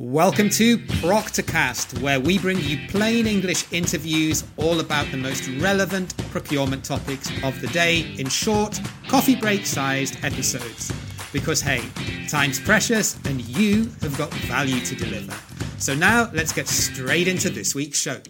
Welcome to Proctorcast, where we bring you plain English interviews all about the most relevant procurement topics of the day in short, coffee break sized episodes. Because hey, time's precious and you have got value to deliver. So now let's get straight into this week's show.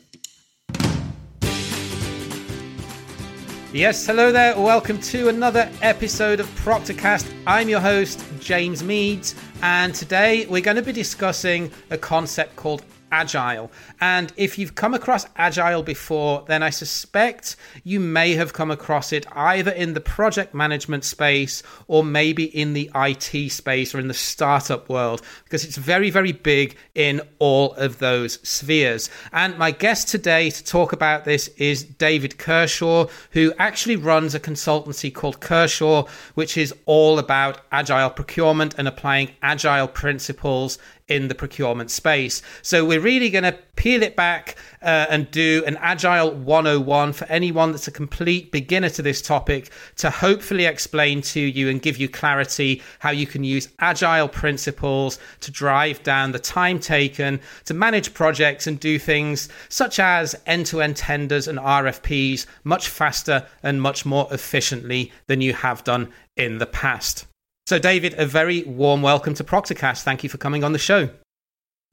Yes, hello there. Welcome to another episode of Proctorcast. I'm your host, James Meads, and today we're going to be discussing a concept called agile. And if you've come across agile before, then I suspect you may have come across it either in the project management space or maybe in the IT space or in the startup world, because it's very, very big in all of those spheres. And my guest today to talk about this is David Kershaw, who actually runs a consultancy called Curshaw, which is all about agile procurement and applying agile principles in the procurement space. So we're really going to peel it back uh, and do an Agile 101 for anyone that's a complete beginner to this topic to hopefully explain to you and give you clarity how you can use Agile principles to drive down the time taken to manage projects and do things such as end to end tenders and RFPs much faster and much more efficiently than you have done in the past. So, David, a very warm welcome to Proctorcast. Thank you for coming on the show.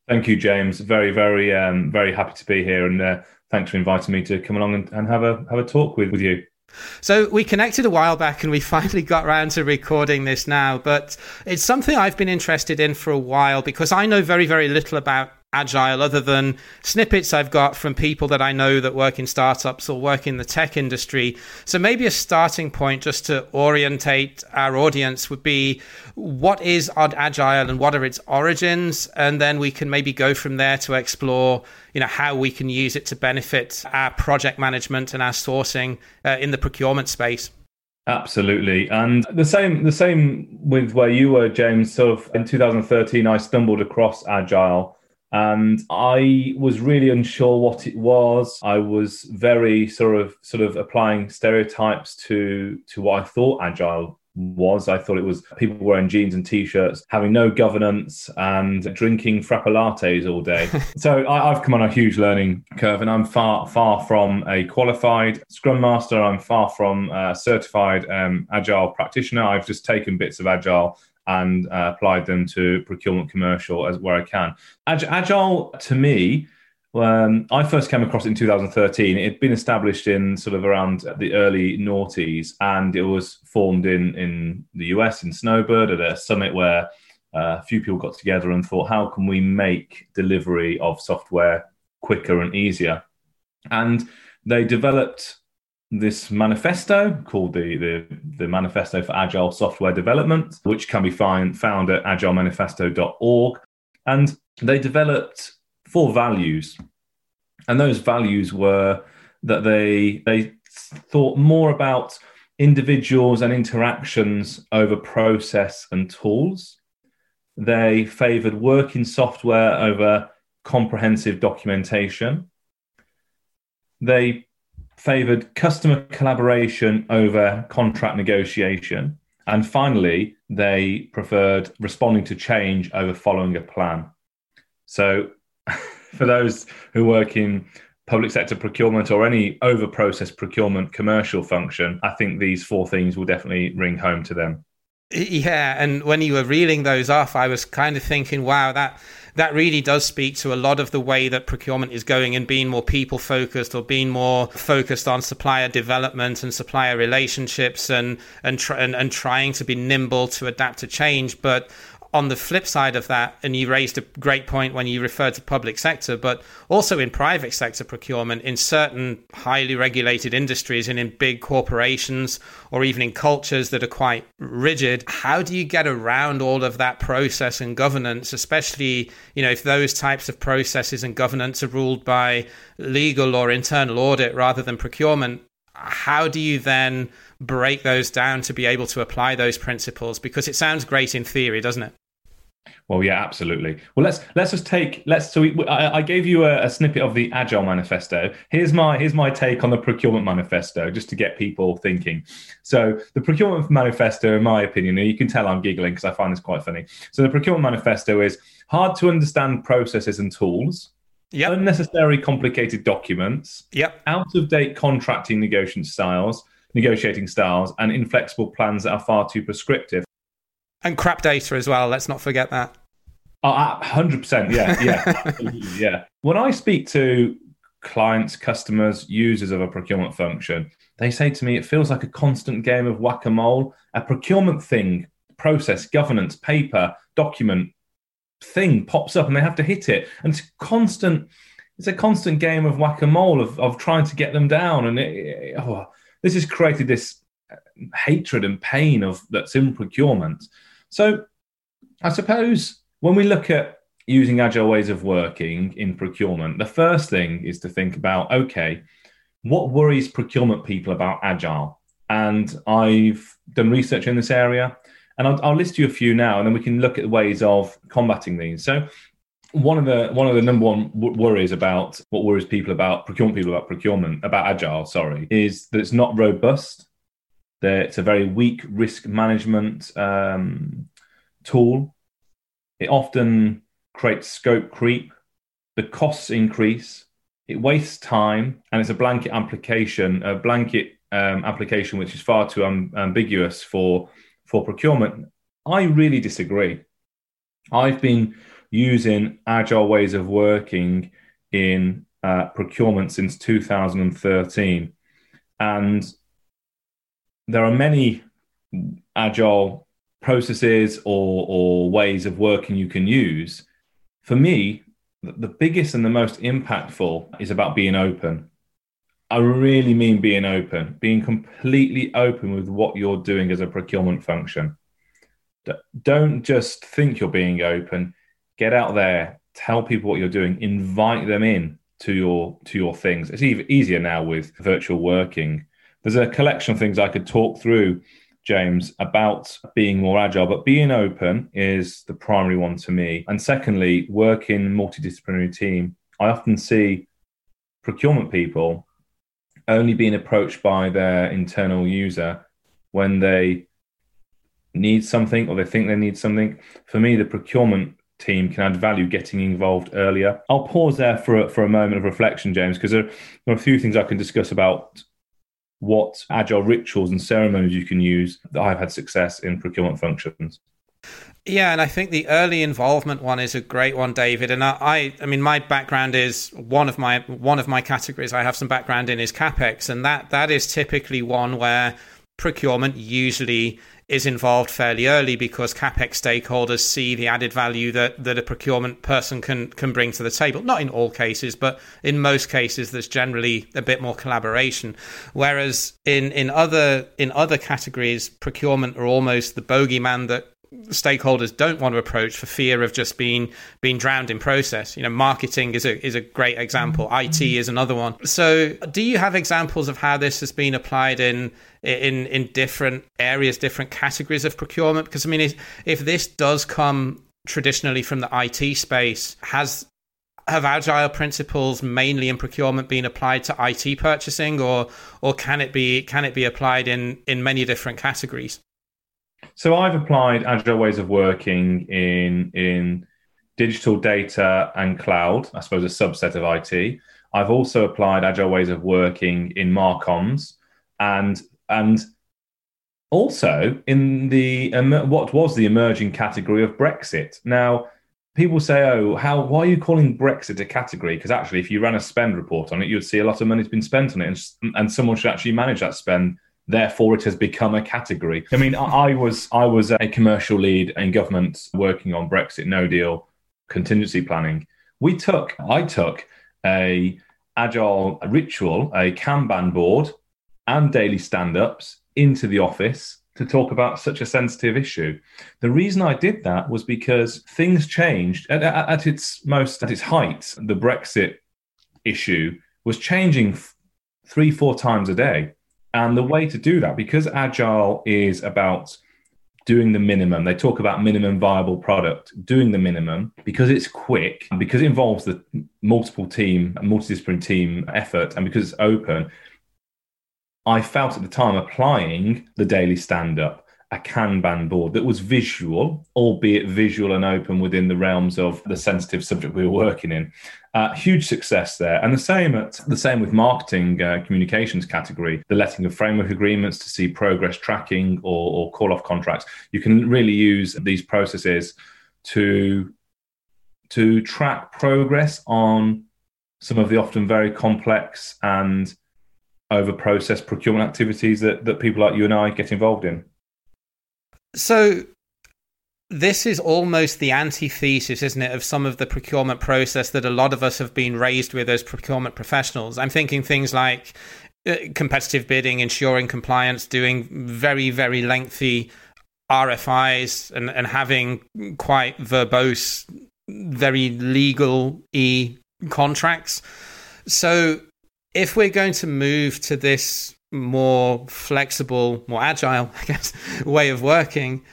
Thank you, James. Very, very, um, very happy to be here, and uh, thanks for inviting me to come along and, and have a have a talk with, with you. So we connected a while back and we finally got around to recording this now, but it's something I've been interested in for a while because I know very, very little about agile other than snippets I've got from people that I know that work in startups or work in the tech industry. So maybe a starting point just to orientate our audience would be what is Odd agile and what are its origins and then we can maybe go from there to explore you know how we can use it to benefit our project management and our sourcing uh, in the procurement space. Absolutely, and the same the same with where you were, James. Sort of in 2013, I stumbled across Agile, and I was really unsure what it was. I was very sort of sort of applying stereotypes to to what I thought agile was. I thought it was people wearing jeans and t-shirts, having no governance, and drinking frappe lattes all day. so I, have come on a huge learning curve, and I'm far far from a qualified Scrum Master. I'm far from a certified um, Agile practitioner. I've just taken bits of Agile and uh, applied them to procurement commercial as where I can. Agile to me, um, I first came across it in 2013. It had been established in sort of around the early noughties, and it was formed in in the US in Snowbird at a summit where uh, a few people got together and thought, how can we make delivery of software quicker and easier? And they developed this manifesto called the, the, the Manifesto for Agile Software Development, which can be find, found at agilemanifesto.org. And they developed four values. And those values were that they, they thought more about individuals and interactions over process and tools. They favored working software over comprehensive documentation. They favored customer collaboration over contract negotiation. And finally, they preferred responding to change over following a plan. So, for those who work in public sector procurement or any over processed procurement commercial function, I think these four things will definitely ring home to them. Yeah. And when you were reeling those off, I was kind of thinking, wow, that that really does speak to a lot of the way that procurement is going and being more people focused or being more focused on supplier development and supplier relationships and and, tr- and, and trying to be nimble to adapt to change. But on the flip side of that, and you raised a great point when you referred to public sector, but also in private sector procurement, in certain highly regulated industries and in big corporations, or even in cultures that are quite rigid, how do you get around all of that process and governance, especially, you know, if those types of processes and governance are ruled by legal or internal audit rather than procurement? How do you then break those down to be able to apply those principles? Because it sounds great in theory, doesn't it? Well, yeah, absolutely. Well, let's let's just take let's. So we, I, I, gave you a, a, snippet of the Agile Manifesto. Here's my here's my take on the Procurement Manifesto, just to get people thinking. So the Procurement Manifesto, in my opinion, and you can tell I'm giggling because I find this quite funny. So the Procurement Manifesto is hard to understand processes and tools. Yep. Unnecessary complicated documents. Yep. Out of date contracting negotiation styles, negotiating styles, and inflexible plans that are far too prescriptive. And crap data as well. Let's not forget that. 100%. Yeah, yeah, yeah. When I speak to clients, customers, users of a procurement function, they say to me, it feels like a constant game of whack a mole. A procurement thing, process, governance, paper, document thing pops up, and they have to hit it, and it's constant. It's a constant game of whack a mole of, of trying to get them down, and it, oh, this has created this hatred and pain of that's in procurement. So I suppose when we look at using agile ways of working in procurement, the first thing is to think about okay, what worries procurement people about agile? And I've done research in this area, and I'll, I'll list you a few now, and then we can look at the ways of combating these. So, one of the one of the number one worries about what worries people about procurement people about procurement about agile, sorry, is that it's not robust it's a very weak risk management um, tool. It often creates scope creep. The costs increase. It wastes time, and it's a blanket application, a blanket um, application which is far too um, ambiguous for for procurement. I really disagree. I've been using agile ways of working in uh, procurement since 2013, and there are many agile processes or, or ways of working you can use. For me, the biggest and the most impactful is about being open. I really mean being open, being completely open with what you're doing as a procurement function. Don't just think you're being open. Get out there, tell people what you're doing, invite them in to your to your things. It's even easier now with virtual working there's a collection of things I could talk through, James, about being more agile, but being open is the primary one to me. And secondly, work in multidisciplinary team. I often see procurement people only being approached by their internal user when they need something or they think they need something. For me, the procurement team can add value getting involved earlier. I'll pause there for a, for a moment of reflection, James, because there, there, are a few things I can discuss about what agile rituals and ceremonies you can use that I've had success in procurement functions. Yeah, and I think the early involvement one is a great one, David. And I, I mean, my background is one of my one of my categories. I have some background in is capex, and that that is typically one where procurement usually is involved fairly early because capex stakeholders see the added value that, that a procurement person can can bring to the table. Not in all cases, but in most cases, there's generally a bit more collaboration. Whereas in in other in other categories, procurement are almost the bogeyman that stakeholders don't want to approach for fear of just being being drowned in process. You know, marketing is a is a great example. Mm-hmm. IT is another one. So, do you have examples of how this has been applied in in in different areas, different categories of procurement? Because I mean, if, if this does come traditionally from the IT space, has have agile principles mainly in procurement been applied to IT purchasing, or or can it be can it be applied in in many different categories? So I've applied agile ways of working in in digital data and cloud, I suppose a subset of IT. I've also applied agile ways of working in marcoms and and also in the what was the emerging category of Brexit. Now, people say, "Oh, how? Why are you calling Brexit a category?" Because actually, if you ran a spend report on it, you'd see a lot of money's been spent on it, and, and someone should actually manage that spend therefore it has become a category. I mean, I was I was a commercial lead in government working on Brexit No Deal contingency planning. We took I took a agile ritual, a Kanban board, and daily stand-ups into the office to talk about such a sensitive issue. The reason I did that was because things changed at, at, at its most at its height. The Brexit issue was changing three four times a day and the way to do that, because agile is about doing the minimum. They talk about minimum viable product, doing the minimum because it's quick, because it involves the multiple team, multidisciplinary team effort, and because it's open. I felt at the time applying the daily stand up a Kanban board that was visual, albeit visual and open within the realms of the sensitive subject we were working in. Uh, huge success there, and the same at the same with marketing uh, communications category. The letting of framework agreements to see progress tracking or, or call off contracts. You can really use these processes to to track progress on some of the often very complex and over processed procurement activities that, that people like you and I get involved in. So this is almost the antithesis, isn't it, of some of the procurement process that a lot of us have been raised with as procurement professionals. I'm thinking things like uh, competitive bidding, ensuring compliance, doing very, very lengthy RFIs, and, and having quite verbose, very legal e contracts. So, if we're going to move to this more flexible, more agile, I guess, way of working.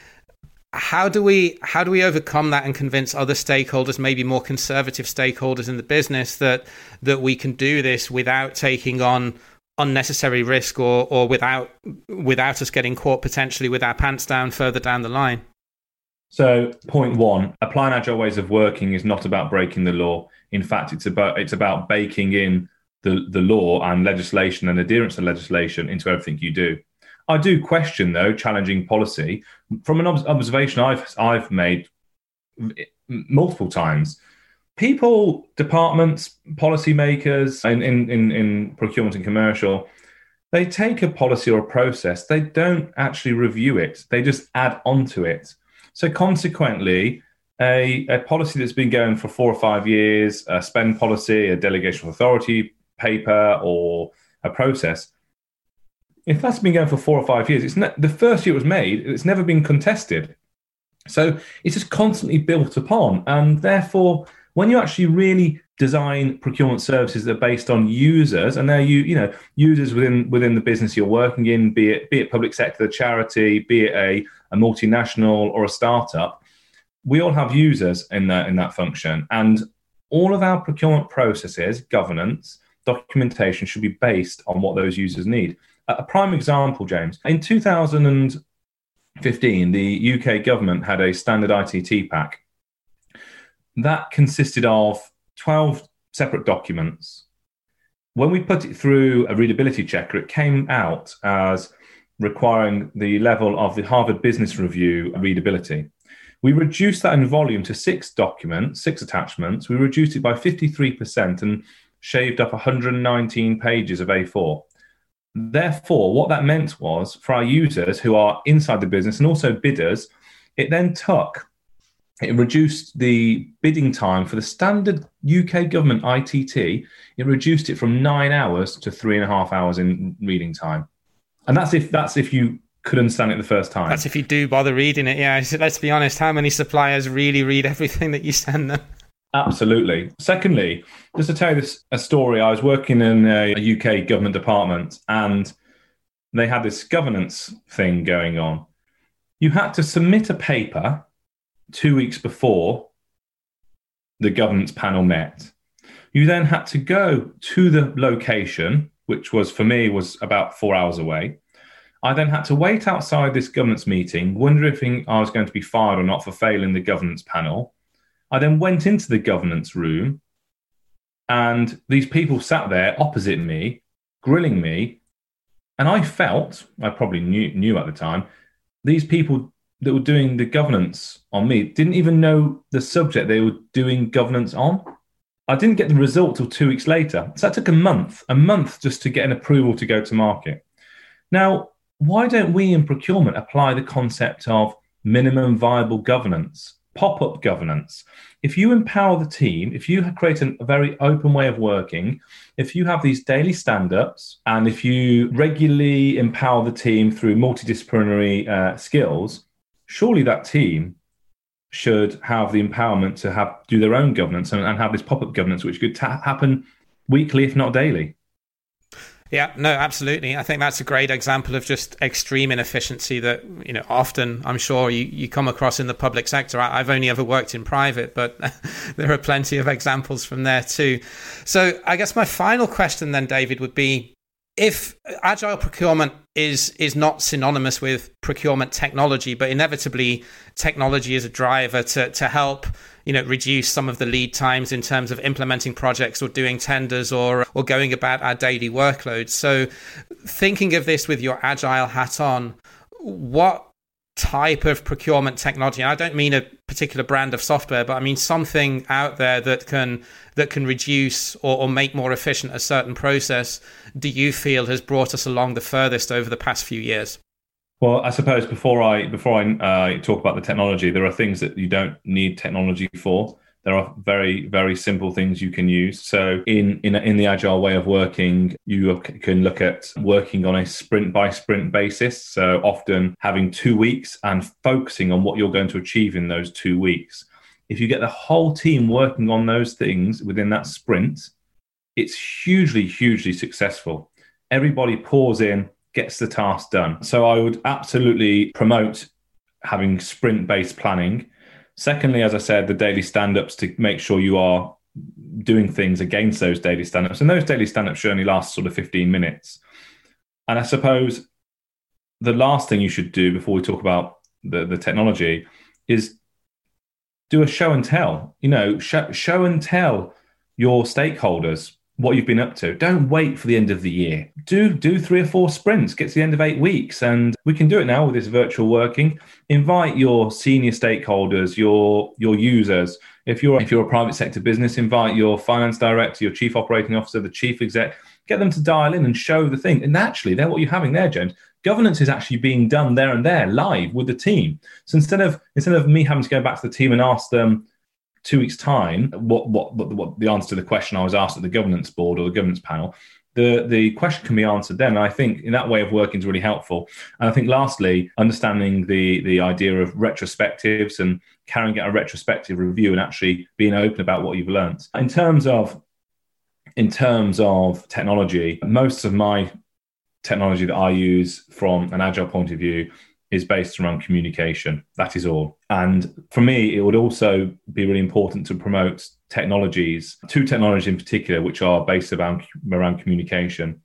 How do we how do we overcome that and convince other stakeholders, maybe more conservative stakeholders in the business, that that we can do this without taking on unnecessary risk or or without without us getting caught potentially with our pants down further down the line? So, point one: applying agile ways of working is not about breaking the law. In fact, it's about it's about baking in the, the law and legislation and adherence to legislation into everything you do. I do question, though, challenging policy from an observation I've I've made multiple times. People, departments, policymakers in, in, in, in procurement and commercial, they take a policy or a process, they don't actually review it, they just add on to it. So, consequently, a, a policy that's been going for four or five years, a spend policy, a delegation of authority paper or a process, if that's been going for four or five years, it's ne- the first year it was made, it's never been contested. So it's just constantly built upon. And therefore, when you actually really design procurement services that are based on users, and they're you, you know, users within within the business you're working in, be it be it public sector, charity, be it a, a multinational or a startup, we all have users in that in that function. And all of our procurement processes, governance, documentation should be based on what those users need. A prime example, James, in 2015, the UK government had a standard ITT pack that consisted of 12 separate documents. When we put it through a readability checker, it came out as requiring the level of the Harvard Business Review readability. We reduced that in volume to six documents, six attachments. We reduced it by 53%. And shaved up 119 pages of A4. Therefore, what that meant was for our users who are inside the business and also bidders, it then took, it reduced the bidding time for the standard UK government ITT, it reduced it from nine hours to three and a half hours in reading time. And that's if that's if you could understand it the first time. That's if you do bother reading it. Yeah, let's be honest. How many suppliers really read everything that you send them? Absolutely. Secondly, just to tell you this a story, I was working in a, a UK government department and they had this governance thing going on. You had to submit a paper two weeks before the governance panel met. You then had to go to the location, which was for me was about four hours away. I then had to wait outside this governance meeting, wondering if I was going to be fired or not for failing the governance panel. I then went into the governance room and these people sat there opposite me, grilling me. And I felt, I probably knew, knew at the time, these people that were doing the governance on me didn't even know the subject they were doing governance on. I didn't get the result till two weeks later. So that took a month, a month just to get an approval to go to market. Now, why don't we in procurement apply the concept of minimum viable governance? Pop up governance. If you empower the team, if you create a very open way of working, if you have these daily stand ups, and if you regularly empower the team through multidisciplinary uh, skills, surely that team should have the empowerment to have do their own governance and, and have this pop up governance, which could ta- happen weekly, if not daily. Yeah, no, absolutely. I think that's a great example of just extreme inefficiency that, you know, often I'm sure you, you come across in the public sector. I, have only ever worked in private, but there are plenty of examples from there too. So I guess my final question then, David, would be if agile procurement is is not synonymous with procurement technology, but inevitably technology is a driver to to help you know reduce some of the lead times in terms of implementing projects or doing tenders or or going about our daily workloads. So thinking of this with your agile hat on what type of procurement technology and i don't mean a particular brand of software but i mean something out there that can that can reduce or, or make more efficient a certain process do you feel has brought us along the furthest over the past few years well, I suppose before I before I uh, talk about the technology, there are things that you don't need technology for. There are very very simple things you can use. So in in in the agile way of working, you can look at working on a sprint by sprint basis. So often having two weeks and focusing on what you're going to achieve in those two weeks. If you get the whole team working on those things within that sprint, it's hugely hugely successful. Everybody pours in gets the task done. So I would absolutely promote having sprint based planning. Secondly, as I said, the daily stand ups to make sure you are doing things against those daily stand ups. And those daily stand ups should only last sort of 15 minutes. And I suppose the last thing you should do before we talk about the, the technology is do a show and tell. You know, sh- show and tell your stakeholders what you've been up to. Don't wait for the end of the year. Do do three or four sprints. Get to the end of eight weeks, and we can do it now with this virtual working. Invite your senior stakeholders, your your users. If you're if you're a private sector business, invite your finance director, your chief operating officer, the chief exec. Get them to dial in and show the thing. And naturally, they're what you're having there, James. Governance is actually being done there and there, live with the team. So instead of instead of me having to go back to the team and ask them, two weeks' time, what, what, what, what the answer to the question I was asked at the governance board or the governance panel, the, the question can be answered then. I think in that way of working is really helpful. And I think lastly, understanding the, the idea of retrospectives and carrying out a retrospective review and actually being open about what you've learned. In terms of in terms of technology, most of my technology that I use from an agile point of view is based around communication. That is all. And for me, it would also be really important to promote technologies, two technologies in particular, which are based around, around communication.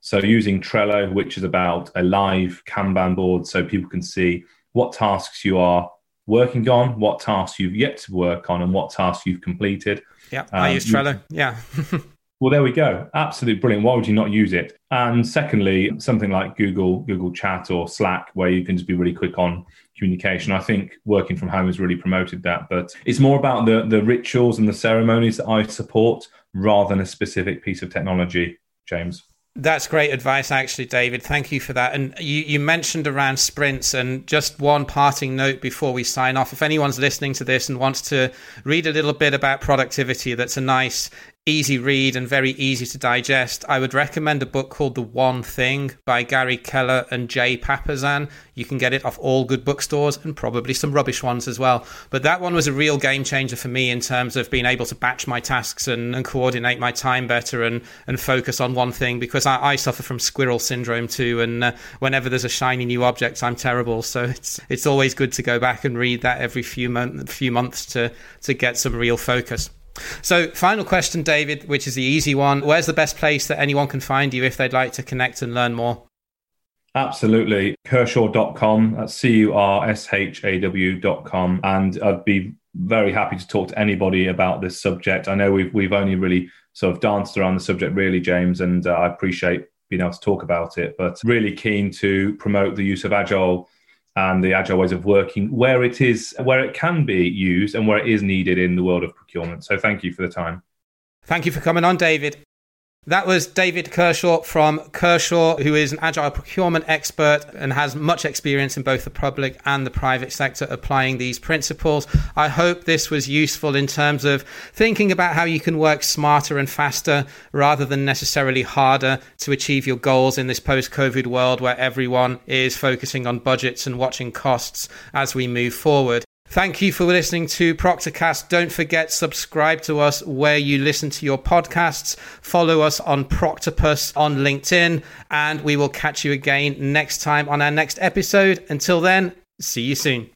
So using Trello, which is about a live Kanban board so people can see what tasks you are working on, what tasks you've yet to work on, and what tasks you've completed. Yeah, um, I use Trello. Yeah. Well, there we go. Absolutely brilliant. Why would you not use it? And secondly, something like Google, Google Chat or Slack, where you can just be really quick on communication. I think working from home has really promoted that. But it's more about the the rituals and the ceremonies that I support rather than a specific piece of technology, James. That's great advice, actually, David. Thank you for that. And you, you mentioned around sprints, and just one parting note before we sign off. If anyone's listening to this and wants to read a little bit about productivity, that's a nice easy read and very easy to digest, I would recommend a book called The One Thing by Gary Keller and Jay Papasan. You can get it off all good bookstores and probably some rubbish ones as well. But that one was a real game changer for me in terms of being able to batch my tasks and, and coordinate my time better and, and focus on one thing because I, I suffer from squirrel syndrome too. And uh, whenever there's a shiny new object, I'm terrible. So it's it's always good to go back and read that every few, few months to, to get some real focus. So, final question, David, which is the easy one. Where's the best place that anyone can find you if they'd like to connect and learn more? Absolutely. Curshaw.com. That's C U R S H A W.com. And I'd be very happy to talk to anybody about this subject. I know we've, we've only really sort of danced around the subject, really, James, and uh, I appreciate being able to talk about it, but really keen to promote the use of Agile and the agile ways of working where it is where it can be used and where it is needed in the world of procurement. So thank you for the time. Thank you for coming on david that was David Kershaw from Curshaw, who is an agile procurement expert and has much experience in both the public and the private sector applying these principles. I hope this was useful in terms of thinking about how you can work smarter and faster rather than necessarily harder to achieve your goals in this post COVID world where everyone is focusing on budgets and watching costs as we move forward. Thank you for listening to Proctorcast. Don't forget, subscribe to us where you listen to your podcasts. Follow us on Proctopus on LinkedIn, and we will catch you again next time on our next episode. Until then, see you soon.